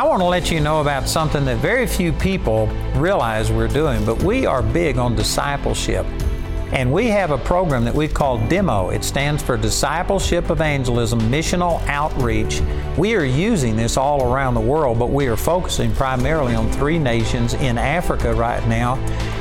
I want to let you know about something that very few people realize we're doing, but we are big on discipleship. And we have a program that we've called DEMO. It stands for Discipleship Evangelism Missional Outreach. We are using this all around the world, but we are focusing primarily on three nations in Africa right now.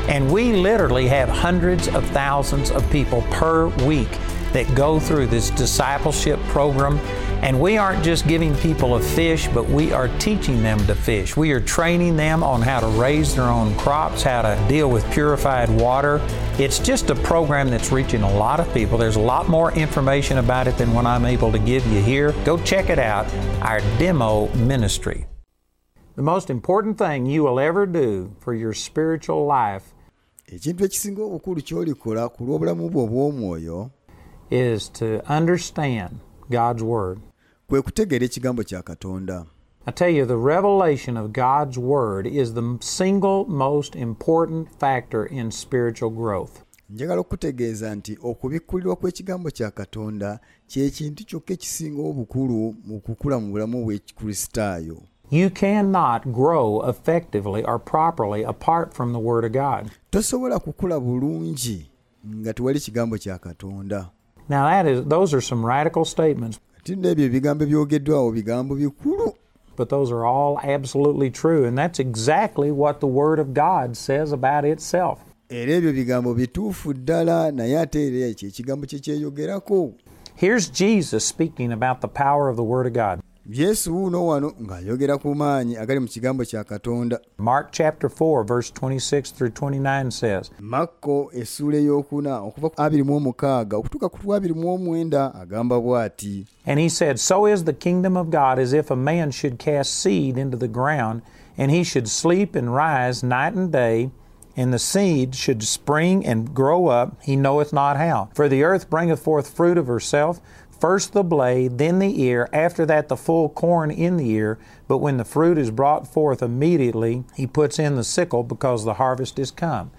And we literally have hundreds of thousands of people per week that go through this discipleship program. And we aren't just giving people a fish, but we are teaching them to fish. We are training them on how to raise their own crops, how to deal with purified water. It's just a program that's reaching a lot of people. There's a lot more information about it than what I'm able to give you here. Go check it out, our demo ministry. The most important thing you will ever do for your spiritual life ekintu ekisinga obukulu ky'olikola ku lw'obulamu bwo obw'omwoyo is to understand God's Word. Kwe kutegeera ekigambo kya katonda I tell you, the revelation of God's Word is the single most important factor in spiritual growth. njagala okutegeeza nti okubikkulirwa kw'ekigambo kya katonda kyekintu kyokka ekisinga obukulu mu kukula mu bulamu bw'ekikristaayo You cannot grow effectively or properly apart from the Word of God. tosobola kukula bulungi nga tewali kigambo kya katonda Now, that is, those are some radical statements, ati nno ebigambo ebyogeddwawo bigambo bikulu but those are all absolutely true. And that's exactly what the Word of God says about itself. era ebyo bigambo bituufu ddala naye ate era ekyo ekigambo kye kyeyogerako Here's Jesus speaking about the power of the Word of God. Yesu wuuno wano ng'ayogera ku maanyi agali mu kigambo kya katonda Mark chapter 4, verse 26 through 29 says, makko essuula ey'okuna okuva ku 26 okutuuka ku 29 agamba bw'ati And he said, So is the kingdom of God as if a man should cast seed into the ground, and he should sleep and rise night and day, and the seed should spring and grow up, he knoweth not how. For the earth bringeth forth fruit of herself, first the blade, then the ear, after that the full corn in the ear. But when the fruit is brought forth immediately, he puts in the sickle, because the harvest is come.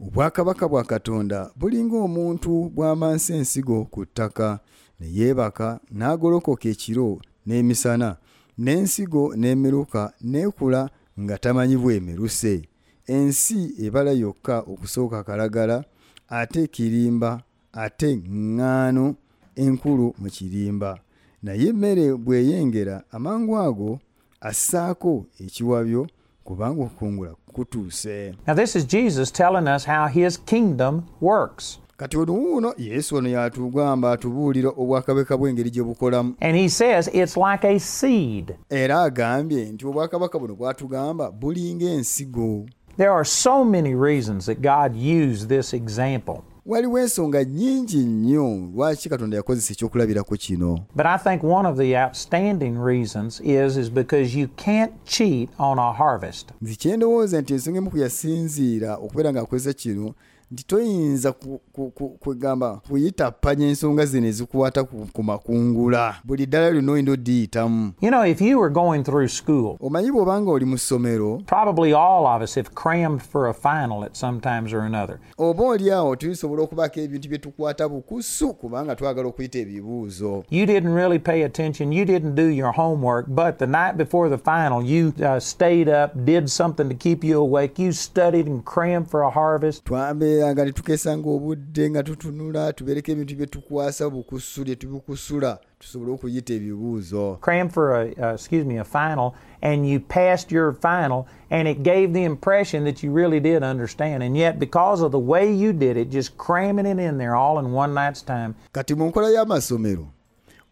obwakabaka bwa katonda bulinga omuntu bw'amansa ensigo ku ttaka ne yeebaka n'agolokoka ekiro n'emisana n'ensigo n'emeruka n'ekula nga tamanyi bwemeruse ensi ebala yokka okusooka kalagala ate ekirimba ate ŋŋaano enkulu mu kirimba naye emmere bw'eyengera amangu ago assaako ekiwabyo kubanga okukungula kutuuse Now, this is Jesus telling us how his kingdom works. kati ono wuuno yesu ono yatugamba atubuulira obwakabaka bw'engeri gye bukolamu And he says it's like a seed. era agambye nti obwakabaka buno bwatugamba bulinga ensigo There are so many reasons that God used this example. Waliwo ensonga nnyingi nnyo lwaki katonda yakozesa ekyokulabirako kino But I think one of the outstanding reasons is is because you can't cheat on a harvest. nzi kyendowooza nti ensonga emu kuyasinziira okubeera ng'akozesa kino nti toyinza ku- ku- ku- kwegamba kuyitappanya ensonga zino ezikukwata ku ku makungula buli ddala lyonna oyina oddiyitamu You know, if you were going through school, omanyi bw'obanga oli mu ssomero probably all of us have crammed for a final at some times or another. oba oli awo tulisobola okubaako ebintu bye tukwata bukusu kubanga twagala okuyita ebibuuzo You didn't really pay attention. You didn't do your homework. But the night before the final, you uh, stayed up, did something to keep you awake. You studied and crammed for a harvest. twabeeranga ne tukesanga obudde nga tutunula tubeereko ebintu bye tukwasa bukusu bye tubikusula tusobole okuyita ebibuuzo. Crammed for a uh, excuse me a final and you passed your final and it gave the impression that you really did understand. And yet because of the way you did it just cramming it in there all in one night's time. Kati mu nkola y'amasomero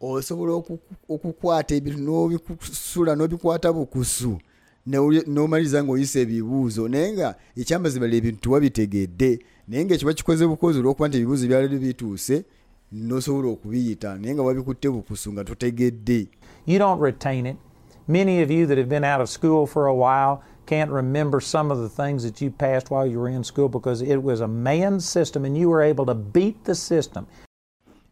osobola oku- okukwata ebintu n'obikusula n'obikwata bukusu n'omaliriza ng'oyisa ebibuuzo naye nga ekyamazima lye ebintu wabitegedde naye ng'ekiba kikoze bukozi olw'okuba nti ebibuuzo byali bituuse n'osobola okubiyita. Naye nga wabikutte bukusu nga totegedde you don't retain it. Many of you that have been out of school for a while can't remember some of the things that you passed while you were in school because it was a man's system and you were able to beat the system.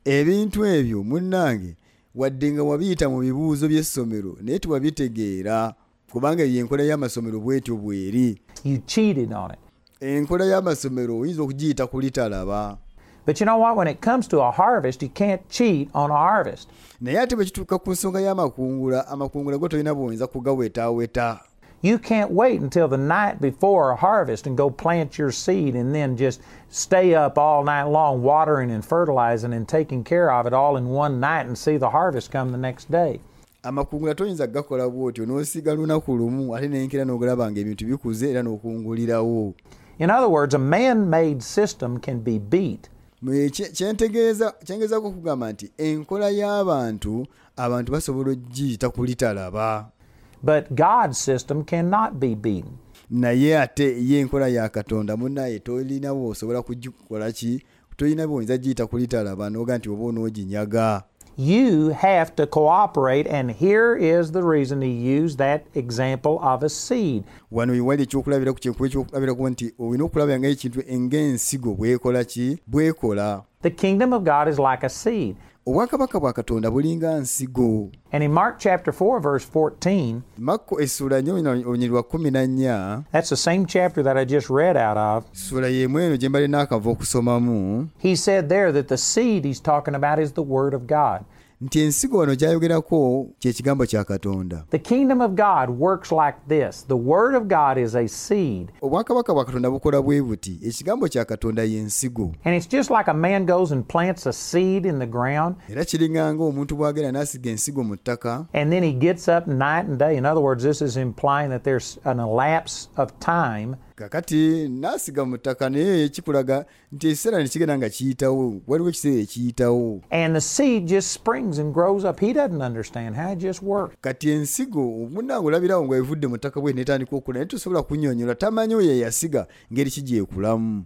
Ebintu ebyo munnange wadde nga wabiyita mu bibuuzo by'essomero naye tewabitegeera kubanga eyo enkola y'amasomero bw'etyo bw'eri you cheated on it enkola y'amasomero oyinza okugiyita kulitalaba But you know what? When it comes to a harvest, you can't cheat on a harvest. naye ate bwe kituuka ku nsonga y'amakungula amakungula go tolina bw'oyinza kugawetaaweta You can't wait until the night before a harvest and go plant your seed and then just stay up all night long watering and fertilizing and taking care of it all in one night and see the harvest come the next day. Amakungula toyinza gakola bw'otyo n'osiga lunaku lumu ate nenkera n'ogalaba nga ebintu bikuze era n'okungulirawo In other words, a man made system can be beat. Mwe kye- kyentegeeza kyengezaako okugamba nti enkola y'abantu abantu basobola ogiyita kulitalaba But God's system cannot be beaten. naye ate ye enkola ya katonda munnaye tolina bwosobola kugikola ki tolina bwoyinza giyita kulitalaba noga nti oba onooginyaga You have to cooperate, and here is the reason he used that example of a seed. wano wewali kyenkuba ekyokulabiraku nti olina okulabira nga ekintu ng'ensigo bwekola ki bwekola The kingdom of God is like a seed. Obwakabaka bwa katonda bulinga nsigo And in Mark chapter 4, verse 14, makko essula nnyo olunyiri lwa kumi na nnya that's the same chapter that I just read out of. sula y'emu eno gye mbali n'akava okusomamu He said there that the seed he's talking about is the Word of God. Nti ensigo wano kyayogerako kigambo kya katonda The kingdom of God works like this the Word of God is a seed. obwakabaka bwa katonda bukola bwe buti ekigambo kya katonda y'ensigo And it's just like a man goes and plants a seed in the ground, era kiringanga omuntu bw'agenda n'asiga ensigo mu ttaka and then he gets up night and day. In other words, this is implying that there's an elapse of time. Kakati n'asiga mu ttaka naye kikulaga nti ekiseera ne kigenda nga kiyitawo waliwo ekiseera ekiyitawo And the seed just springs and grows up. He doesn't understand how it just works. kati ensigo munnange olabirawo nga evudde mu ttaka bwe netandika okula naye tosobola kunnyonnyola tamanyi oyo yeyasiga ngeri ki gyekulamu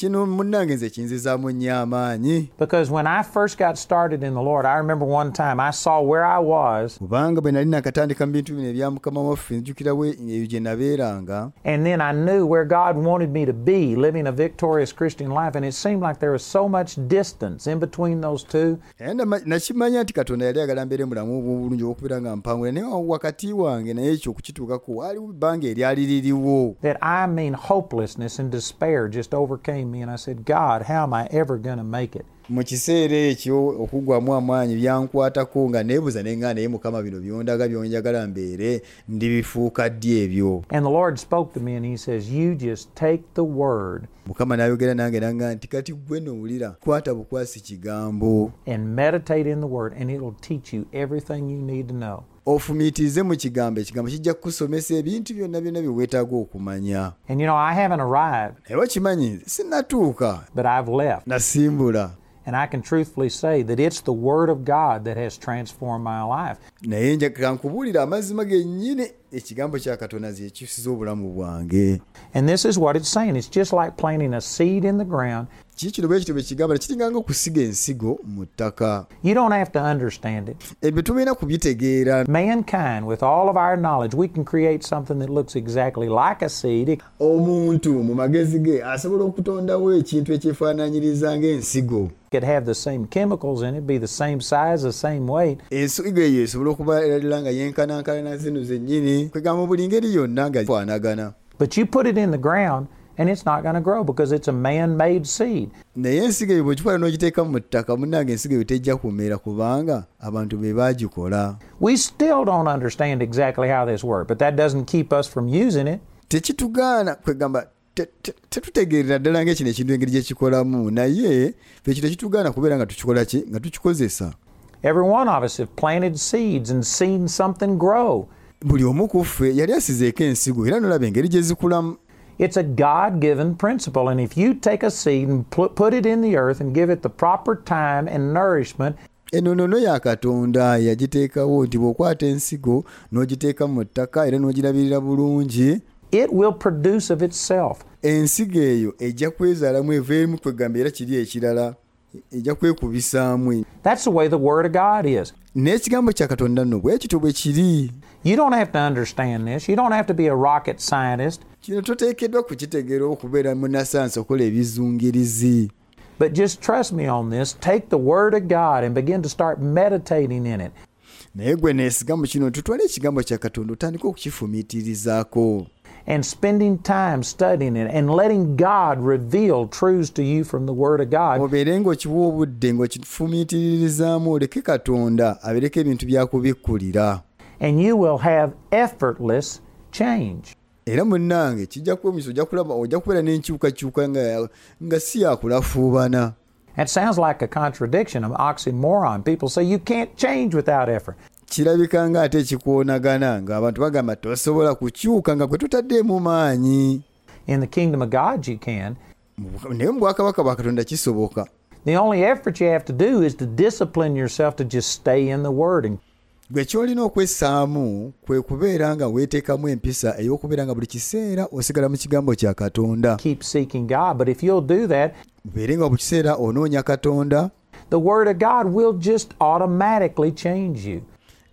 You know, this is so encouraging to me kino munnange nze kinzizaamu nnyo amaanyi because when I first got started in the Lord, I remember one time I saw where I was, kubanga bwe nali nakatandika mu bintu bino ebya mukama waffe nzijukirawo ebyo gye nabeeranga. And then I knew where God wanted me to be living a victorious Christian life, and it seemed like there was so much distance in between those two. era nakimanya nti katonda yali agala mbeere mulamu obulungi okubeera nga mpangula naye wakati wange naye ekyo okukituukako waaliwo ebbanga eryali liriwo that I mean hopelessness and despair just overcame me. And I said, God, how am I ever going to make it? Mu kiseera ekyo okugwamu amaanyi byankwatako nga neebuuza nenga naye mukama bino byondaga byonjagala mbeere ndibifuuka ddi ebyo And the Lord spoke to me and He says, You just take the word mukama n'ayogera nange nanga nti kati gwe nowulira kwata bukwasi kigambo and meditate in the word, and it'll teach you everything you need to know. ofumiitirize mu kigambo ekigambo kijja kukusomesa ebintu byonna byonna bye weetaaga okumanya And you know, I haven't arrived, naye wakimanyi sinnatuuka but I've left. nasimbula And I can truthfully say that it's the Word of God that has transformed my life. naye nkubuulira amazima gennyini ekigambo kya katonda zekyusiza obulamu bwange And this is what it's saying it's just like planting a seed in the ground. Kiikino bwe kityo bwe kigamba kiringanga okusiga ensigo mu ttaka. You don't have to understand it. ebyo tubeera kubitegeera Mankind, with all of our knowledge, we can create something that looks exactly like a seed. It omuntu mu magezi ge asobola okutondawo ekintu ekyefaananyiriza ng'ensigo. Could have the same chemicals in it, be the same size, the same weight, ensigo eyo esobola okubeerera nga yenkanankana zino zennyini. Kwegamba buli ngeri yonna nga but you put it in the ground and it's not going to grow because it's a man made seed. naye ensigo eyo bwekitwala n'ogiteeka mu ttaka munnange ensigo eyo tejja kumera kubanga abantu be baagikola We still don't understand exactly how this works, but that doesn't keep us from using it. tekitugaana kwegamba te- te- tetutegeerera ddala ngaekino ekintu engeri gye kikolamu naye kino tekitugaana kubeera nga tukikola ki nga tukikozesa Every one of us have planted seeds and seen something grow. buli omu ku ffe yali asizeeko ensigo era nolaba engeri gye zikulamu It's a God given principle, and if you take a seed and put, it in the earth and give it the proper time and nourishment, yagiteekawo nti bw'okwata ensigo n'ogiteeka mu ttaka era n'ogirabirira bulungi it will produce of itself. ensigo eyo ejja kwezaalamu kwegamba era kiri ekirala ejja kwekubisaamu That's the way the Word of God is. n'ekigambo kya katonda nno bwe kityo bwe kiri You don't have to understand this. You don't have to be a rocket scientist, kino toteekeddwa kukitegeera okubeera munnasayansi okola ebizungirizi but just trust me on this. Take the Word of God and begin to start meditating in it. naye gwe neesiga mu kino tutwale ekigambo kya katonda otandika okukifumiitirizaako and spending time studying it and letting God reveal truths to you from the Word of God, obeere ng'okiwa obudde ng'okifumiitiririzaamu oleke katonda abeereko ebintu byakubikkulira and you will have effortless change. era munnange kijja kuba ojja kulaba ojja kubeera n'enkyukakyuka nga, nga si yakulafuubana That sounds like a contradiction, an oxymoron. People say you can't change without effort. kirabika nga ate ng'abantu bagamba tosobola kukyuka nga kwe tutaddeemu maanyi In the kingdom of God, you can. naye mu bwakabaka bwa katonda kisoboka The only effort you have to do is to discipline yourself to just stay in the Word and gwe kyolina okwessaamu kwe kubeera nga weeteekamu empisa ey'okubeera nga buli kiseera osigala mu kigambo kya katonda keep seeking God. But if you'll do that, mubeere nga buli kiseera onoonya katonda the Word of God will just automatically change you.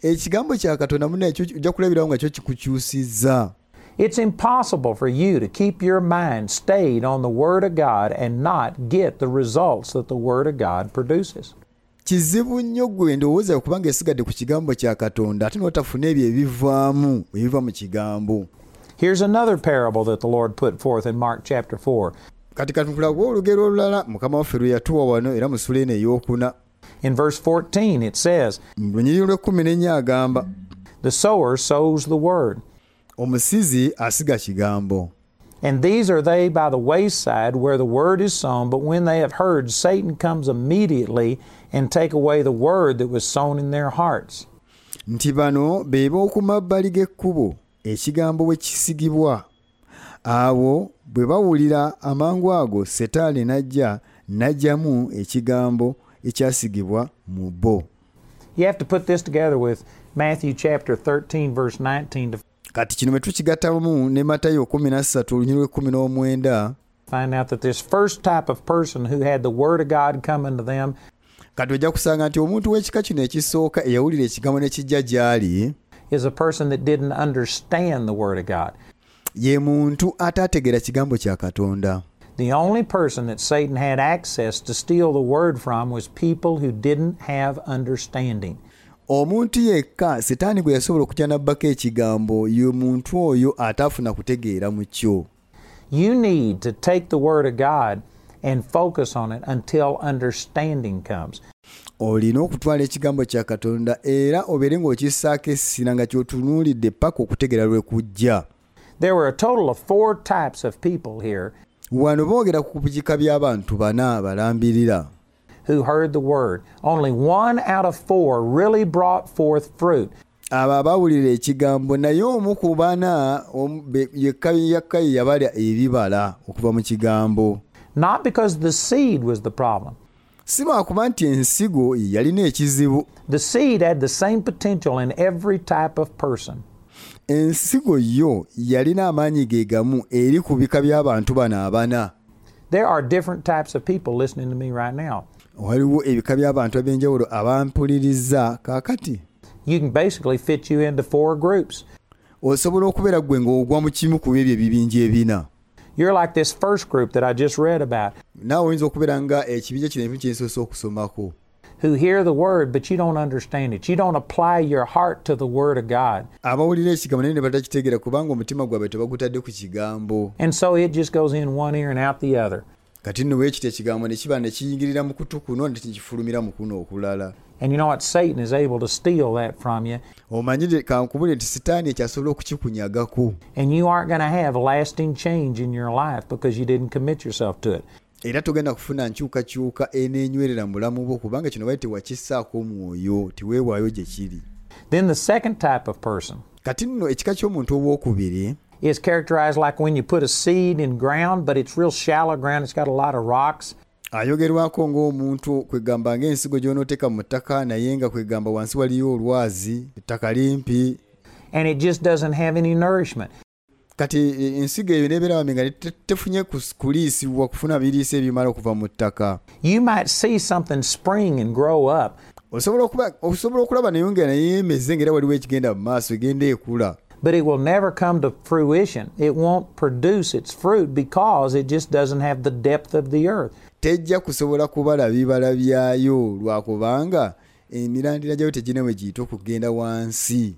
ekigambo kya katonda muna ekyo ojja kulabirawo nga kyo kikukyusizza It's impossible for you to keep your mind stayed on the Word of God and not get the results that the Word of God produces. Kizibu nnyo gwe ndowooza kubanga esigadde ku kigambo kya katonda ate n'otafuna ebyo ebivaamu ebiva mu kigambo Here's another parable that the Lord put forth in Mark chapter 4. kati katulaga olugero olulala mukama waffe lwe yatuwa wano era mu sula eno ey'okuna In verse 14, it says, mu lunyiriri lw'ekkumi n'ennya agamba The sower sows the Word. omusizi asiga kigambo And these are they by the wayside where the word is sown, but when they have heard, Satan comes immediately and take away the word that was sown in their hearts. nti bano be b'oku mabbali g'ekkubo ekigambo bwe kisigibwa. Abo bwe bawulira amangu ago setaani n'ajja n'ajjamu ekigambo ekyasigibwa mu bo. You have to put this together with Matthew chapter 13, verse 19 to kati kino bwe tukigattamu ne matayo 13 olunyiri lw'ekkumi n'omwenda find out that this first type of person who had the word of God come into them kati ojja kusanga nti omuntu w'ekika kino ekisooka eyawulira ekigambo ne kijja gy'ali is a person that didn't understand the word of God. ye muntu ataategeera kigambo kya katonda The only person that Satan had access to steal the word from was people who didn't have understanding. Omuntu yekka setaani gwe yasobola okujja nabbako ekigambo ye muntu oyo ataafuna kutegeera mu kyo. You need to take the Word of God and focus on it until understanding comes. olina okutwala ekigambo kya katonda era obeere ng'okissaako essira nga kyotunuulidde paka okutegeera lwe kujja. There were a total of four types of people here. Wano boogera ku bigika by'abantu bana balambirira who heard the Word. Only one out of four really brought forth fruit. abo abaawulira ekigambo naye omu ku bana yekka yakka ye yabalya ebibala okuva mu kigambo Not because the seed was the problem. si lwakuba nti ensigo yalina ekizibu The seed had the same potential in every type of person. ensigo yo yalina amaanyi ge gamu eri ku bika by'abantu bano abana There are different types of people listening to me right now. Waliwo ebika by'abantu ab'enjawulo abampuliriza kaakati You can basically fit you into four groups. osobola okubeera gwe ng'ogwa mu kimu ku ebyo ebibinja ebina You're like this first group that I just read about naawe oyinza okubeera nga ekibinja kino ebimu kyensoose okusomako who hear the word, but you don't understand it. You don't apply your heart to the word of God. abawulira ekigambo naye ne batakitegeera kubanga omutima gwabwe tebagutadde ku kigambo And so it just goes in one ear and out the other. Kati nno weekita ekigambo ne kiba ne kiyingirira mu kutu kuno ne tekifulumira mu kuno okulala And you know what? Satan is able to steal that from you, omanyire kankubule nti sitaani ekyasobola okukikunyagako and you aren't going to have lasting change in your life because you didn't commit yourself to it. era togenda kufuna nkyukakyuka eneenywerera mu bulamu bwo kubanga kino bali tewakissaako mwoyo tiweewaayo gye kiri Then the second type of person kati nno ekika ky'omuntu ow'okubiri is characterized like when you put a seed in ground, but it's real shallow ground, it's got a lot of rocks. ayogerwako ng'omuntu kwegamba ng'ensigo gy'onooteeka mu ttaka naye nga kwegamba wansi waliyo olwazi ettaka limpi. And it just doesn't have any nourishment. kati ensigo eyo nga tefunye kuliisibwa kufuna biriisa ebimala okuva mu ttaka. You might see something spring and grow up, osobola osobola okulaba naye nga naye emeze ngaera waliwo ekigenda mu maaso egenda ekula but it will never come to fruition. It won't produce its fruit because it just doesn't have the depth of the earth. tejja kusobola kubala bibala byayo lwakubanga emirandira gyayo tegina we giyita okugenda wansi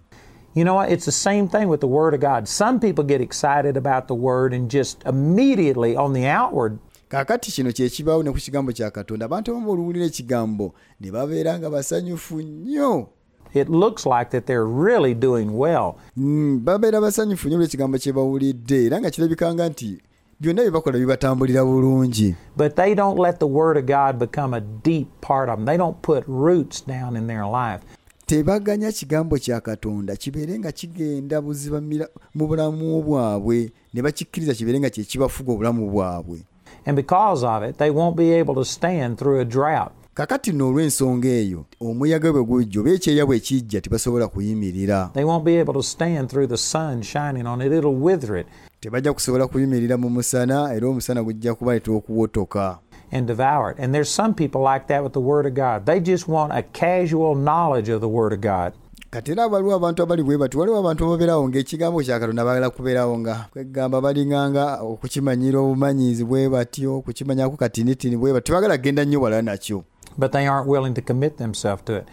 You know what? It's the same thing with the Word of God. Some people get excited about the Word and just immediately on the outward, kaakati kino kyekibaawo ne ku kigambo kya katonda abantu abamu oluwulira ekigambo ne babeera nga basanyufu nnyo it looks like that they're really doing well. Mm, babeera basanyufu nnyo olw'ekigambo kye bawulidde era nga kirabikanga nti byonna bye bakola bibatambulira bulungi But they don't let the Word of God become a deep part of them. They don't put roots down in their life. tebaganya kigambo kya katonda kibeere nga kigenda buzibamira mu bulamu bwabwe ne bakikkiriza kibeere nga kyekibafuga obulamu bwabwe And because of it, they won't be able to stand through a drought. Kakati nno olw'ensonga eyo omuyaga bwe gujja oba ekyeya bwe kijja tebasobola kuyimirira They won't be able to stand through the sun shining on it. It'll wither it tebajja kusobola kuyimirira mu musana era omusana gujja kubaleeta okuwotoka and devour it. And there's some people like that with the Word of God. They just want a casual knowledge of the Word of God. kati era waliwo abantu abali bwe bati waliwo abantu ababeerawo ng'ekigambo kya katonda bagala kubeerawo nga kwegamba balinganga okukimanyira obumanyiizi bwe batyo okukimanyako katinitini bwe batyo tebagala kgenda nnyo wala nakyo But they aren't willing to commit themselves to it.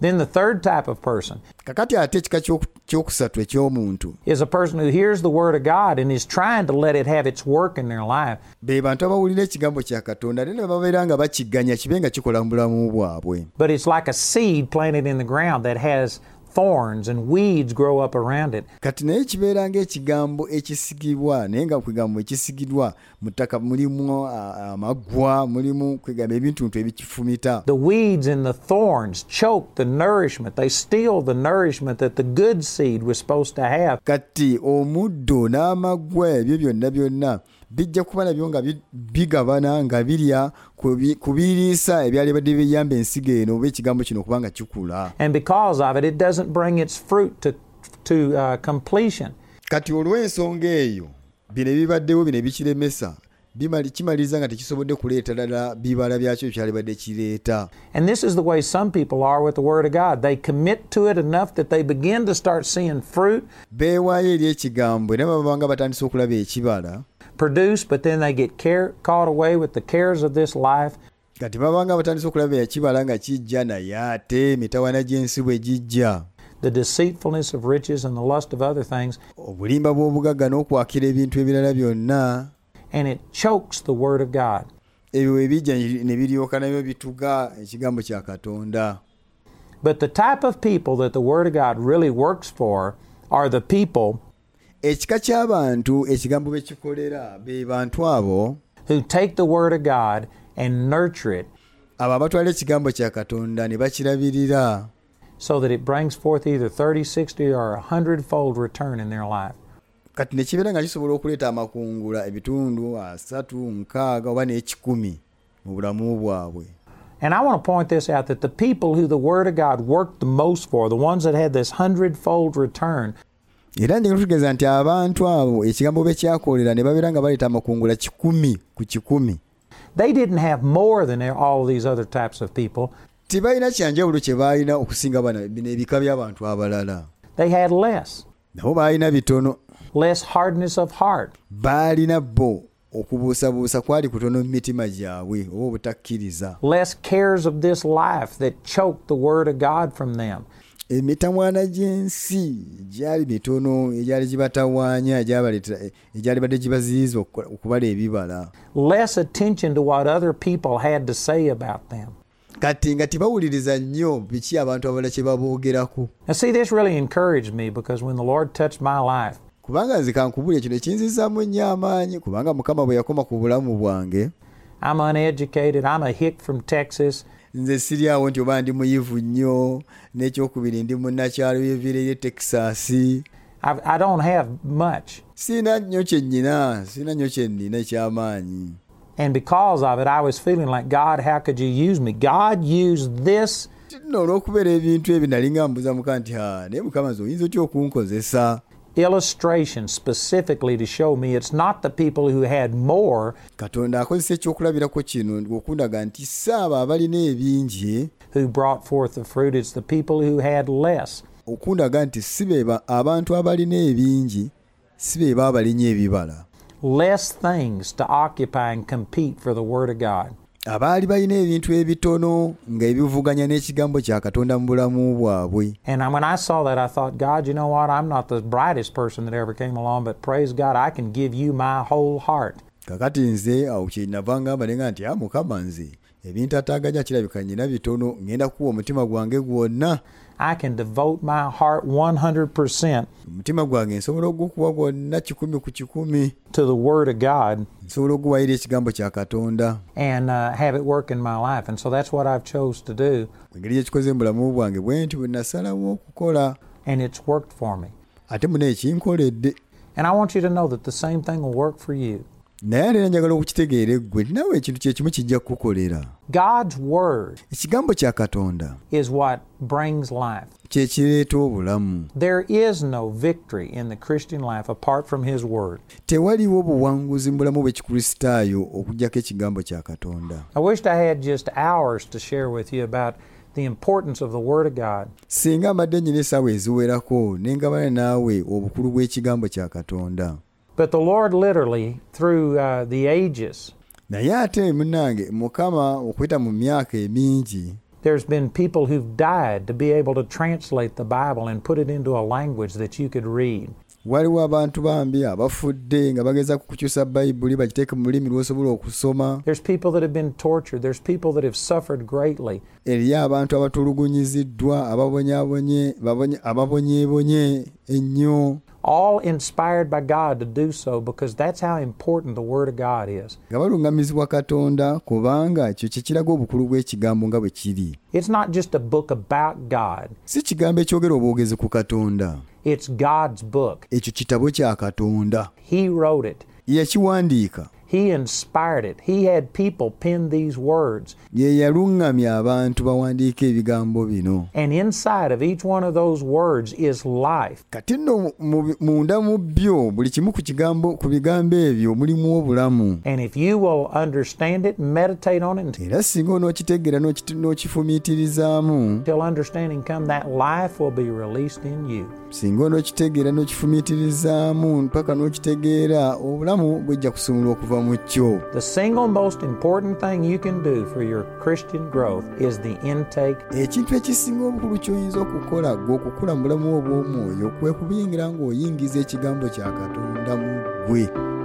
Then the third type of person kakati ate ekika ky'oku- ky'okusatu eky'omuntu is a person who hears the Word of God and is trying to let it have its work in their life. be bantu abawulira ekigambo kya katonda ate ne babeera nga bakiganya kibe nga kikola mu bulamu bwabwe But it's like a seed planted in the ground that has thorns and weeds grow up around it. kati naye kibeera ng'ekigambo ekisigibwa naye nga kwegambo mu ttaka mulimu amaggwa mulimu kwegamba ebintuntu ebikifumita The weeds and the thorns choke the nourishment. They steal the nourishment that the good seed was supposed to have. kati omuddo n'amaggwa ebyo byonna byonna bijja kuba nabyo nga bi- bigabana nga birya ku biriisa ebyali badde biyamba ensigo eno oba ekigambo kino kubanga kikula And because of it, it doesn't bring its fruit to, to uh, completion. kati olw'ensonga eyo bino ebibaddewo bino ebikiremesa kimaliriza nga tekisobodde kuleeta ddala bibala byakyo byali badde kireeta And this is the way some people are with the Word of God. They commit to it enough that they begin to start seeing fruit beewaayo eri ekigambo era babanga batandise okulaba ekibala produce, but then they get care, caught away with the cares of this life. kati babanga batandise okulaba ekibala nga kijja naye ate emitawana gy'ensi bwe gijja the deceitfulness of riches and the lust of other things, obulimba bw'obugagga n'okwakira ebintu ebirala byonna and it chokes the Word of God. ebyo bwe bijja ne biryoka nabyo bituga ekigambo kya katonda But the type of people that the Word of God really works for are the people ekika ky'abantu ekigambo bwe kikolera be bantu abo who take the Word of God and nurture it abo abatwala ekigambo kya katonda ne bakirabirira so that it brings forth either 30, 60, or a hundredfold return in their life. kati ne kibeera nga kisobola okuleeta amakungula ebitundu asatu nkaaga oba n'ekikumi mu bulamu bwabwe And I want to point this out that the people who the Word of God worked the most for, the ones that had this hundredfold return, era njagala tutegeeza nti abantu abo ekigambo ne babeera nga baleeta amakungula kikumi ku kikumi they didn't have more than all these other types of people. tebalina kyanjawulo kye baalina okusinga bano ebika by'abantu abalala They had less, nabo baalina bitono less hardness of heart. baalina bo okubuusabuusa kwali kutono mu mitima gyabwe oba obutakkiriza less cares of this life that choked the word of God from them. Emitamwana gy'ensi gyali mitono egyali gibatawaanya egyabaleetera- egyali badde gibaziyiza okukola- okubala ebibala. Less attention to what other people had to say about them. kati nga tebawuliriza nnyo biki abantu abalala kye baboogerako. Now, see, this really encouraged me because when the Lord touched my life, kubanga nze kankubulya kino kinzizaamu ennyo amaanyi kubanga mukama bwe yakoma ku bulamu bwange. I'm uneducated, I'm a hick from Texas, nze siri awo nti oba ndi muyivu nnyo n'ekyokubiri ndi munnakyalo y'eviire y'e texas I, I don't have much. nnyo kye nnyina nnyo kye nnina eky'amaanyi And because of it, I was feeling like, God, how could you use me? God used this nno olw'okubeera ebintu ebyo nali nga mbuza muka nti ha naye mukama nze oyinza otya okunkozesa illustration specifically to show me it's not the people who had more katonda akozesa ekyokulabirako kino okundaga nti abalina ebingi who brought forth the fruit, it's the people who had less. okundaga nti si abantu abalina ebingi si be ba abalinya ebibala less things to occupy and compete for the Word of God. Abaali balina ebintu ebitono ng'ebivuganya n'ekigambo kya katonda mu bulamu bwabwe And when I saw that, I thought, God, you know what? I'm not the brightest person that ever came along, but praise God, I can give you my whole heart. kakati nze awo kyenava ngamba nenga nti a mukama nze ebintu ataaganya kirabika nyina bitono ngenda kuwa omutima gwange gwonna I can devote my heart 100% omutima gwange nsobola ogukuwa gwonna kikumi ku kikumi to the Word of God nsobola okuwayira ekigambo kya katonda and uh, have it work in my life. And so that's what I've chose to do, engeri gyekikoze mu bulamu bwange bwe nti bwe nasalawo okukola and it's worked for me. ate muna ekinkoledde And I want you to know that the same thing will work for you. Naye ate njagala okukitegeera eggwe nawe ekintu kyekimu kijja kukukolera God's Word ekigambo kya katonda is what brings life. obulamu There is no victory in the Christian life apart from His Word. tewaliwo buwanguzi mu bulamu bw'ekikristaayo okugjako ekigambo kya katonda I wished I had just hours to share with you about the importance of the Word of God. singa mbadde nyina essaawa eziwerako ne ngabana naawe obukulu bw'ekigambo kya katonda But the Lord literally, through uh, the ages, naye ate munnange mukama okuyita mu myaka emingi there's been people who've died to be able to translate the Bible and put it into a language that you could read. waliwo abantu bambi abafudde nga bageza ku kukyusa bayibuli bagiteeke mu lulimi lw'osobola okusoma There's people that have been tortured. There's people that have suffered greatly. eriyo abantu abatulugunyiziddwa ababonyaabonye babonye- ennyo All inspired by God to do so because that's how important the Word of God is. nga baluŋŋamizibwa katonda kubanga ekyo kye kiraga obukulu bw'ekigambo nga bwe kiri. It's not just a book about God, si kigambo ekyogera obwogezi ku katonda. It's God's book. ekyo kitabo kya katonda. He wrote it, yakiwandiika He inspired it. He had people pen these words. ye yaluŋŋamya abantu bawandiika ebigambo bino And inside of each one of those words is life. kati nno mu- munda mu byo buli kimu ku kigambo ku bigambo ebyo mulimu obulamu And if you will understand it, meditate on it era singa onookitegeera n'okiti- n'okifumiitirizaamu until understanding come, that life will be released in you. singa onookitegeera n'okifumiitirizaamu paka n'okitegeera obulamu bujja kusumulwa okuva The single most important thing you can do for your Christian growth is the intake. Ekintu ekisinga obukulu ky'oyinza okukola gwe okukula mu bulamu obw'omwoyo kwe kubiyingira ng'oyingiza ekigambo kya katonda mu ggwe